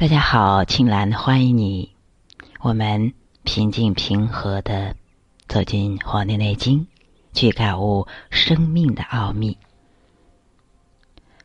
大家好，青兰欢迎你。我们平静平和的走进《黄帝内经》，去感悟生命的奥秘。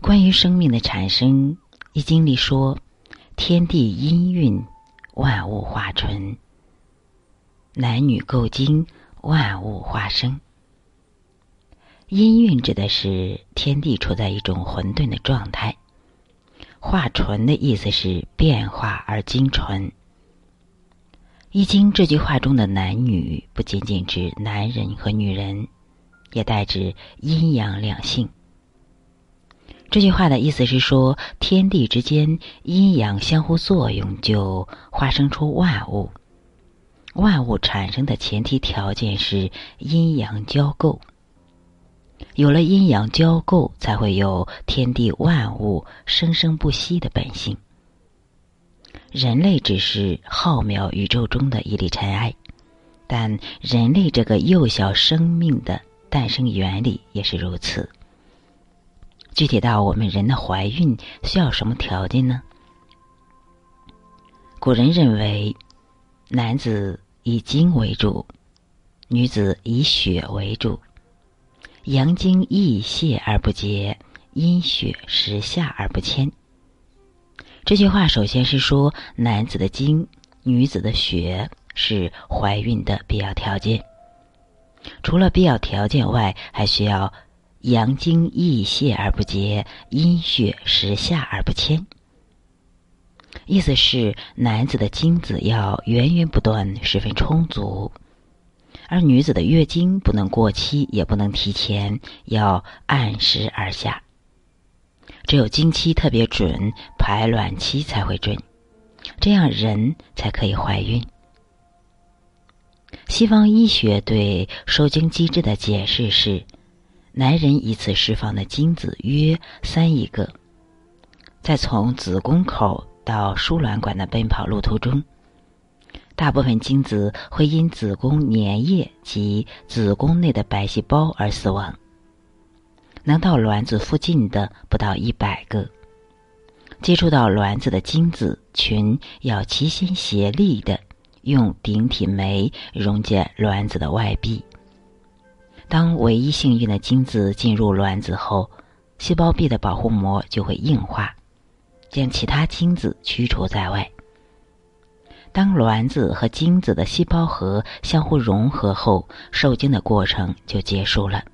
关于生命的产生，《易经》里说：“天地阴运，万物化纯；男女构精，万物化生。”阴运指的是天地处在一种混沌的状态。化纯的意思是变化而精纯。易经这句话中的男女不仅仅指男人和女人，也代指阴阳两性。这句话的意思是说，天地之间阴阳相互作用，就化生出万物。万物产生的前提条件是阴阳交构。有了阴阳交构，才会有天地万物生生不息的本性。人类只是浩渺宇宙中的一粒尘埃，但人类这个幼小生命的诞生原理也是如此。具体到我们人的怀孕需要什么条件呢？古人认为，男子以精为主，女子以血为主。阳精溢泄而不竭，阴血时下而不迁。这句话首先是说，男子的精、女子的血是怀孕的必要条件。除了必要条件外，还需要阳精溢泄而不竭，阴血时下而不迁。意思是，男子的精子要源源不断，十分充足。而女子的月经不能过期，也不能提前，要按时而下。只有经期特别准，排卵期才会准，这样人才可以怀孕。西方医学对受精机制的解释是：男人一次释放的精子约三亿个，在从子宫口到输卵管的奔跑路途中。大部分精子会因子宫粘液及子宫内的白细胞而死亡。能到卵子附近的不到一百个。接触到卵子的精子群要齐心协力的用顶体酶溶解卵子的外壁。当唯一幸运的精子进入卵子后，细胞壁的保护膜就会硬化，将其他精子驱除在外。当卵子和精子的细胞核相互融合后，受精的过程就结束了。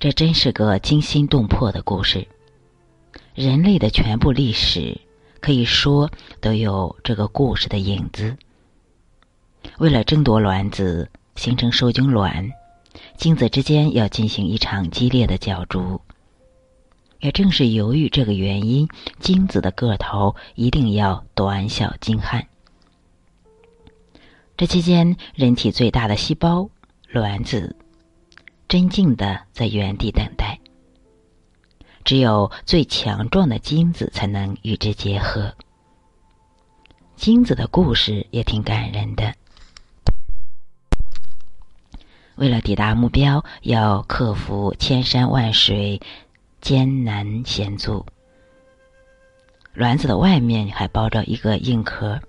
这真是个惊心动魄的故事。人类的全部历史可以说都有这个故事的影子。为了争夺卵子，形成受精卵，精子之间要进行一场激烈的角逐。也正是由于这个原因，精子的个头一定要短小精悍。这期间，人体最大的细胞——卵子，镇静的在原地等待。只有最强壮的精子才能与之结合。精子的故事也挺感人的。为了抵达目标，要克服千山万水，艰难险阻。卵子的外面还包着一个硬壳。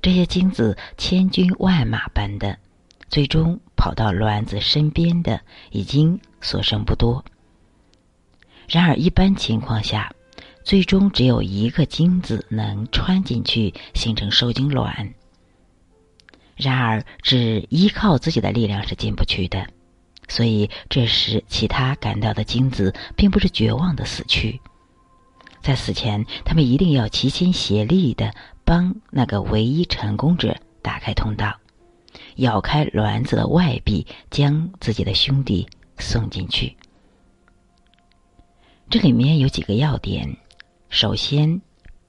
这些精子千军万马般的，最终跑到卵子身边的已经所剩不多。然而，一般情况下，最终只有一个精子能穿进去形成受精卵。然而，只依靠自己的力量是进不去的，所以这时其他赶到的精子并不是绝望的死去，在死前，他们一定要齐心协力的。帮那个唯一成功者打开通道，咬开卵子的外壁，将自己的兄弟送进去。这里面有几个要点：首先，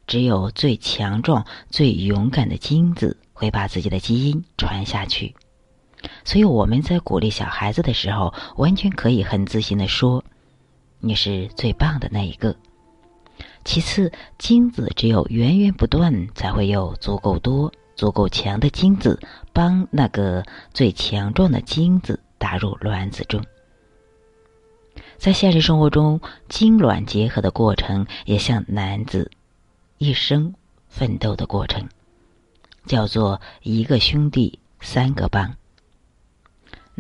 只有最强壮、最勇敢的精子会把自己的基因传下去，所以我们在鼓励小孩子的时候，完全可以很自信的说：“你是最棒的那一个。”其次，精子只有源源不断，才会有足够多、足够强的精子帮那个最强壮的精子打入卵子中。在现实生活中，精卵结合的过程也像男子一生奋斗的过程，叫做一个兄弟三个帮。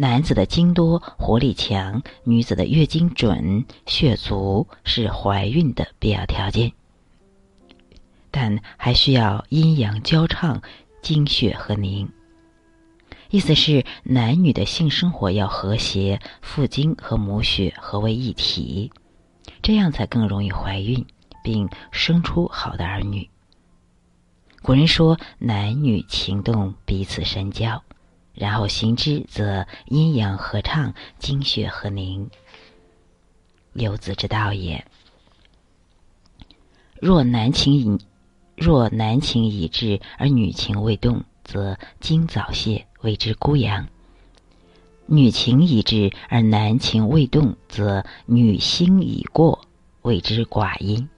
男子的精多、活力强，女子的月经准、血足是怀孕的必要条件，但还需要阴阳交畅、精血和凝。意思是男女的性生活要和谐，父精和母血合为一体，这样才更容易怀孕，并生出好的儿女。古人说：“男女情动，彼此深交，然后行之，则阴阳合畅，精血和凝，有子之道也。”若男情已若男情已至而女情未动，则精早泄。谓之孤阳。女情已至而男情未动，则女心已过，谓之寡阴。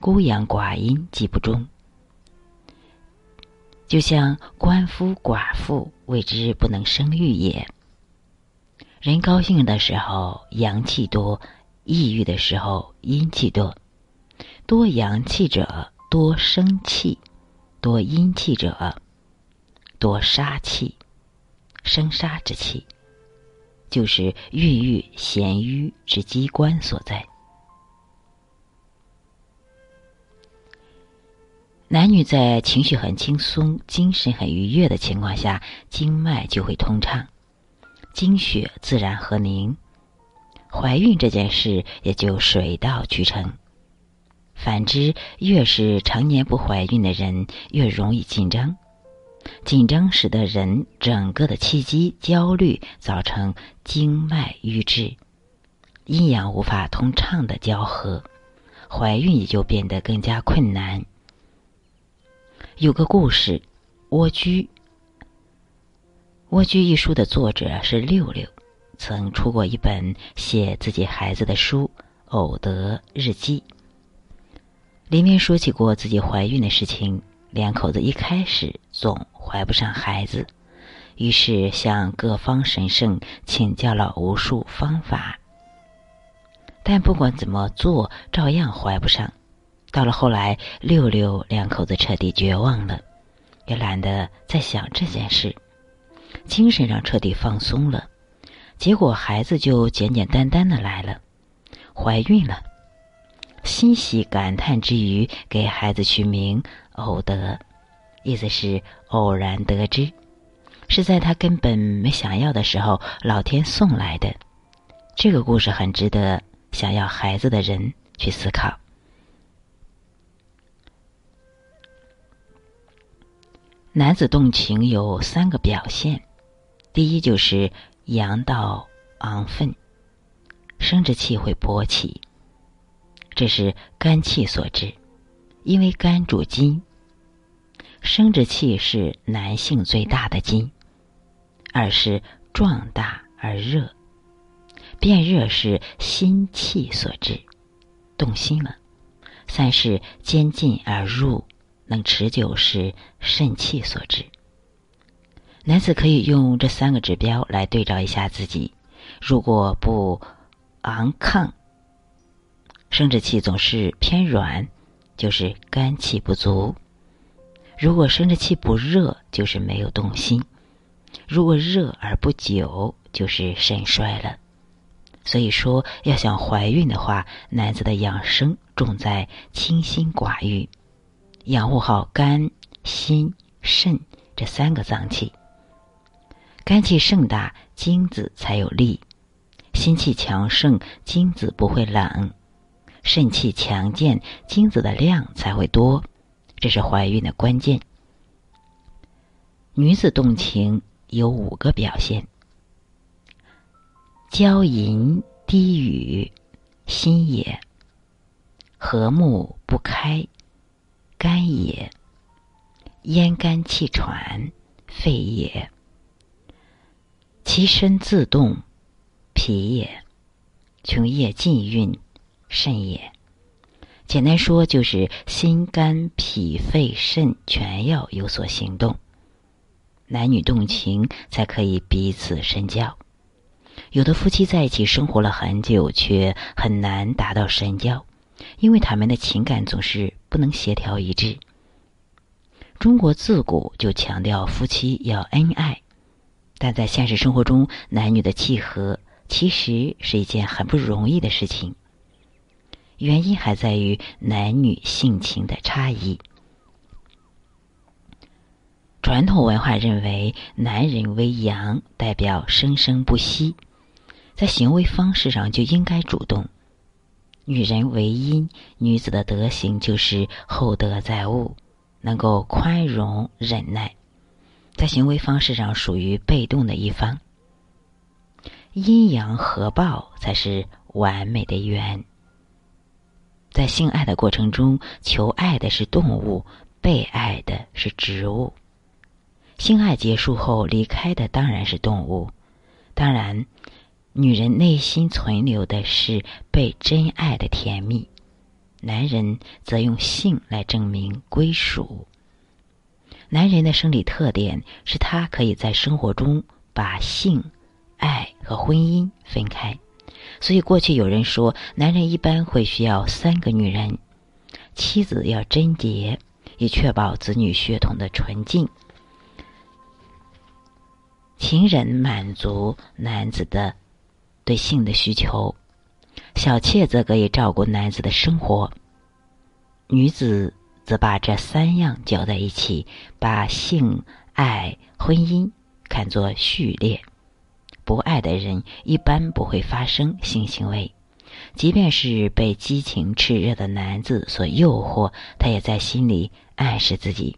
孤阳寡阴，即不中。就像官夫寡妇，谓之不能生育也。人高兴的时候阳气多，抑郁的时候阴气多。多阳气者多生气，多阴气者多杀气。生杀之气，就是郁郁咸瘀之机关所在。男女在情绪很轻松、精神很愉悦的情况下，经脉就会通畅，经血自然和凝，怀孕这件事也就水到渠成。反之，越是常年不怀孕的人，越容易紧张。紧张使得人整个的气机焦虑，造成经脉瘀滞，阴阳无法通畅的交合，怀孕也就变得更加困难。有个故事，《蜗居》。《蜗居》一书的作者是六六，曾出过一本写自己孩子的书《偶得日记》，里面说起过自己怀孕的事情。两口子一开始总怀不上孩子，于是向各方神圣请教了无数方法，但不管怎么做，照样怀不上。到了后来，六六两口子彻底绝望了，也懒得再想这件事，精神上彻底放松了。结果孩子就简简单单的来了，怀孕了。欣喜感叹之余，给孩子取名。偶得，意思是偶然得知，是在他根本没想要的时候，老天送来的。这个故事很值得想要孩子的人去思考。男子动情有三个表现，第一就是阳道昂奋，生殖器会勃起，这是肝气所致。因为肝主筋，生殖器是男性最大的筋。二是壮大而热，变热是心气所致，动心了。三是坚劲而入，能持久是肾气所致。男子可以用这三个指标来对照一下自己，如果不昂亢，生殖器总是偏软。就是肝气不足，如果生殖器不热，就是没有动心；如果热而不久，就是肾衰了。所以说，要想怀孕的话，男子的养生重在清心寡欲，养护好肝、心、肾这三个脏器。肝气盛大，精子才有力；心气强盛，精子不会冷。肾气强健，精子的量才会多，这是怀孕的关键。女子动情有五个表现：娇吟低语，心也；和睦不开，肝也；咽干气喘，肺也；其身自动，脾也；穷液尽运。肾也，简单说就是心、肝、脾、肺、肾全要有所行动，男女动情才可以彼此深交。有的夫妻在一起生活了很久，却很难达到深交，因为他们的情感总是不能协调一致。中国自古就强调夫妻要恩爱，但在现实生活中，男女的契合其实是一件很不容易的事情。原因还在于男女性情的差异。传统文化认为，男人为阳，代表生生不息，在行为方式上就应该主动；女人为阴，女子的德行就是厚德载物，能够宽容忍耐，在行为方式上属于被动的一方。阴阳合抱才是完美的圆。在性爱的过程中，求爱的是动物，被爱的是植物。性爱结束后，离开的当然是动物。当然，女人内心存留的是被真爱的甜蜜，男人则用性来证明归属。男人的生理特点是他可以在生活中把性、爱和婚姻分开，所以过去有人说，男人一般会需要三个女人，妻子要贞洁，以确保子女血统的纯净。情人满足男子的对性的需求，小妾则可以照顾男子的生活。女子则把这三样搅在一起，把性、爱、婚姻看作序列。不爱的人一般不会发生性行为，即便是被激情炽热的男子所诱惑，他也在心里暗示自己。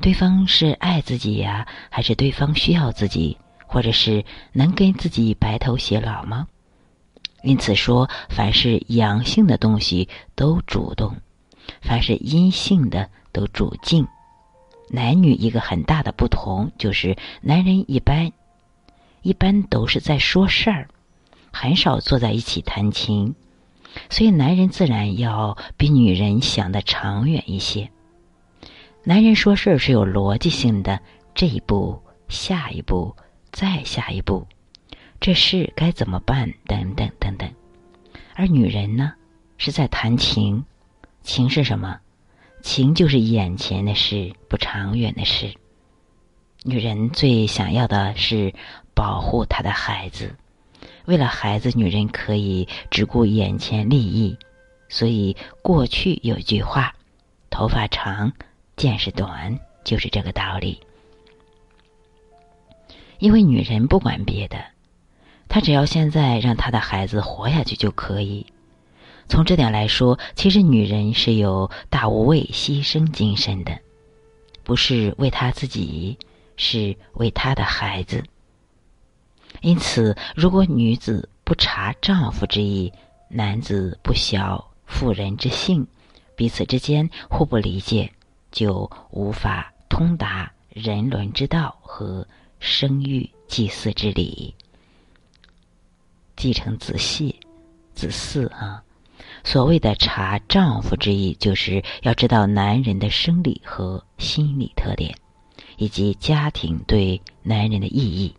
对方是爱自己呀，还是对方需要自己，或者是能跟自己白头偕老吗？因此说，凡是阳性的东西都主动，凡是阴性的都主静。男女一个很大的不同就是，男人一般一般都是在说事儿，很少坐在一起谈情，所以男人自然要比女人想的长远一些。男人说事儿是有逻辑性的，这一步、下一步、再下一步，这事该怎么办？等等等等。而女人呢，是在谈情，情是什么？情就是眼前的事，不长远的事。女人最想要的是保护她的孩子，为了孩子，女人可以只顾眼前利益。所以过去有句话：头发长。见识短就是这个道理，因为女人不管别的，她只要现在让她的孩子活下去就可以。从这点来说，其实女人是有大无畏牺牲精神的，不是为她自己，是为她的孩子。因此，如果女子不察丈夫之意，男子不晓妇人之性，彼此之间互不理解。就无法通达人伦之道和生育祭祀之礼。继承子系、子嗣啊，所谓的查丈夫之意，就是要知道男人的生理和心理特点，以及家庭对男人的意义。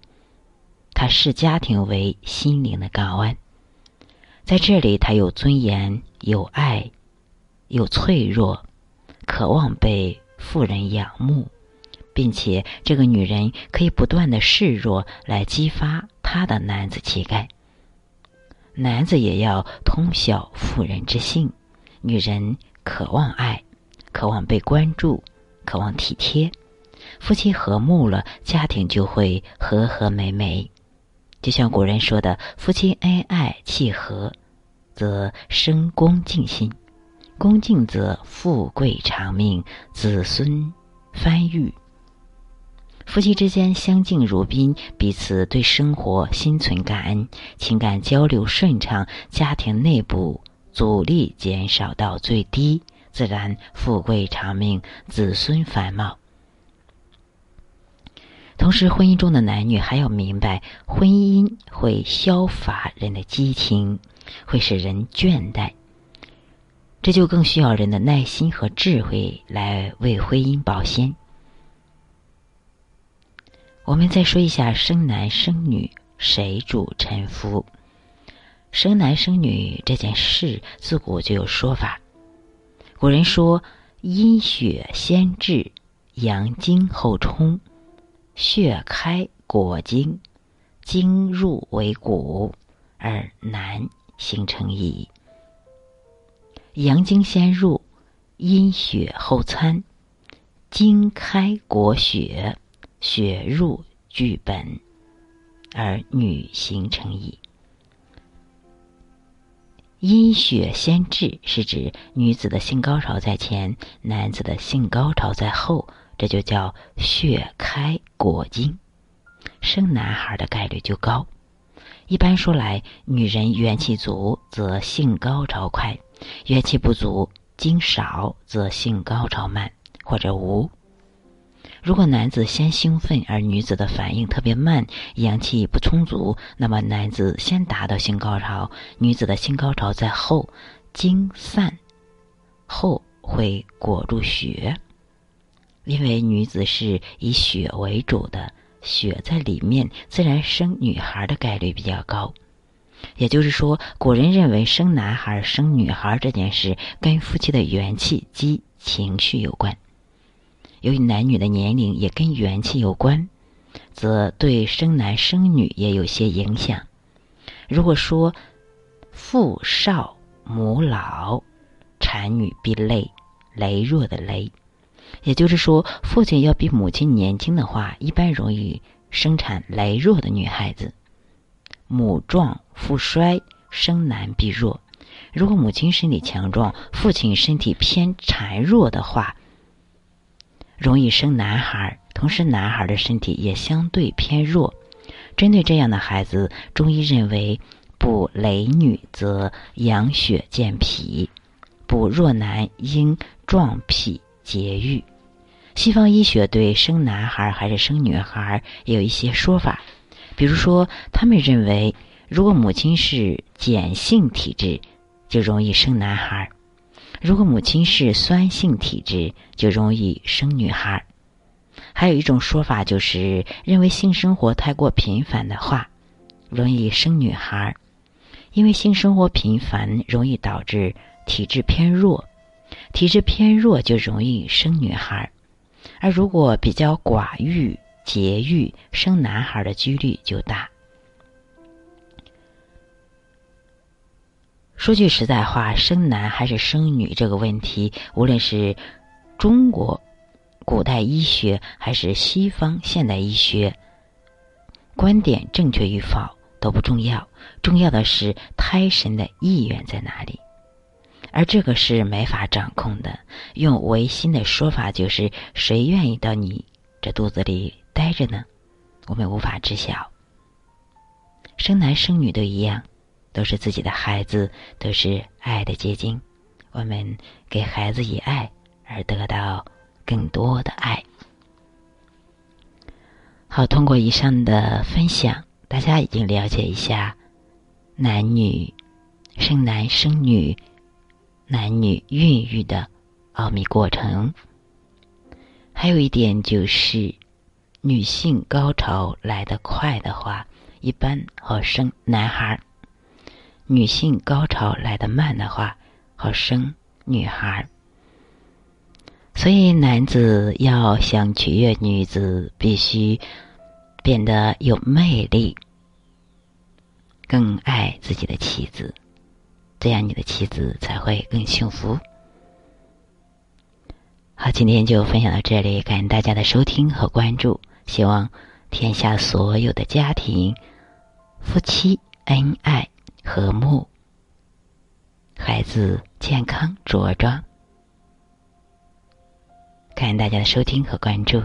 他视家庭为心灵的港湾，在这里，他有尊严，有爱，有脆弱。渴望被富人仰慕，并且这个女人可以不断的示弱来激发她的男子气概。男子也要通晓妇人之性，女人渴望爱，渴望被关注，渴望体贴。夫妻和睦了，家庭就会和和美美。就像古人说的：“夫妻恩爱契合，则生恭敬心。”恭敬则富贵长命，子孙繁育。夫妻之间相敬如宾，彼此对生活心存感恩，情感交流顺畅，家庭内部阻力减少到最低，自然富贵长命，子孙繁茂。同时，婚姻中的男女还要明白，婚姻会消乏人的激情，会使人倦怠。这就更需要人的耐心和智慧来为婚姻保鲜。我们再说一下生男生女谁主沉浮？生男生女这件事自古就有说法。古人说：“阴血先至，阳经后冲，血开果经，经入为骨，而难形成矣。阳经先入，阴血后参，经开果血，血入剧本，而女形成矣。阴血先至，是指女子的性高潮在前，男子的性高潮在后，这就叫血开果经，生男孩的概率就高。一般说来，女人元气足则性高潮快，元气不足、精少则性高潮慢或者无。如果男子先兴奋，而女子的反应特别慢，阳气不充足，那么男子先达到性高潮，女子的性高潮在后，经散后会裹住血，因为女子是以血为主的，血在里面，自然生女孩的概率比较高。也就是说，古人认为生男孩、生女孩这件事跟夫妻的元气及情绪有关。由于男女的年龄也跟元气有关，则对生男生女也有些影响。如果说父少母老，产女必累，羸弱的羸，也就是说，父亲要比母亲年轻的话，一般容易生产羸弱的女孩子。母壮父衰，生男必弱。如果母亲身体强壮，父亲身体偏孱弱的话。容易生男孩，同时男孩的身体也相对偏弱。针对这样的孩子，中医认为补羸女则养血健脾，补弱男应壮脾节郁。西方医学对生男孩还是生女孩也有一些说法，比如说，他们认为如果母亲是碱性体质，就容易生男孩。如果母亲是酸性体质，就容易生女孩。还有一种说法就是，认为性生活太过频繁的话，容易生女孩。因为性生活频繁，容易导致体质偏弱，体质偏弱就容易生女孩。而如果比较寡欲、节欲，生男孩的几率就大。说句实在话，生男还是生女这个问题，无论是中国古代医学还是西方现代医学，观点正确与否都不重要，重要的是胎神的意愿在哪里，而这个是没法掌控的。用唯心的说法就是：谁愿意到你这肚子里待着呢？我们无法知晓。生男生女都一样。都是自己的孩子，都是爱的结晶。我们给孩子以爱，而得到更多的爱。好，通过以上的分享，大家已经了解一下男女生男生女、男女孕育的奥秘过程。还有一点就是，女性高潮来得快的话，一般好生男孩儿。女性高潮来得慢的话，好生女孩。所以，男子要想取悦女子，必须变得有魅力，更爱自己的妻子，这样你的妻子才会更幸福。好，今天就分享到这里，感谢大家的收听和关注。希望天下所有的家庭夫妻恩爱。和睦，孩子健康茁壮。感谢大家的收听和关注。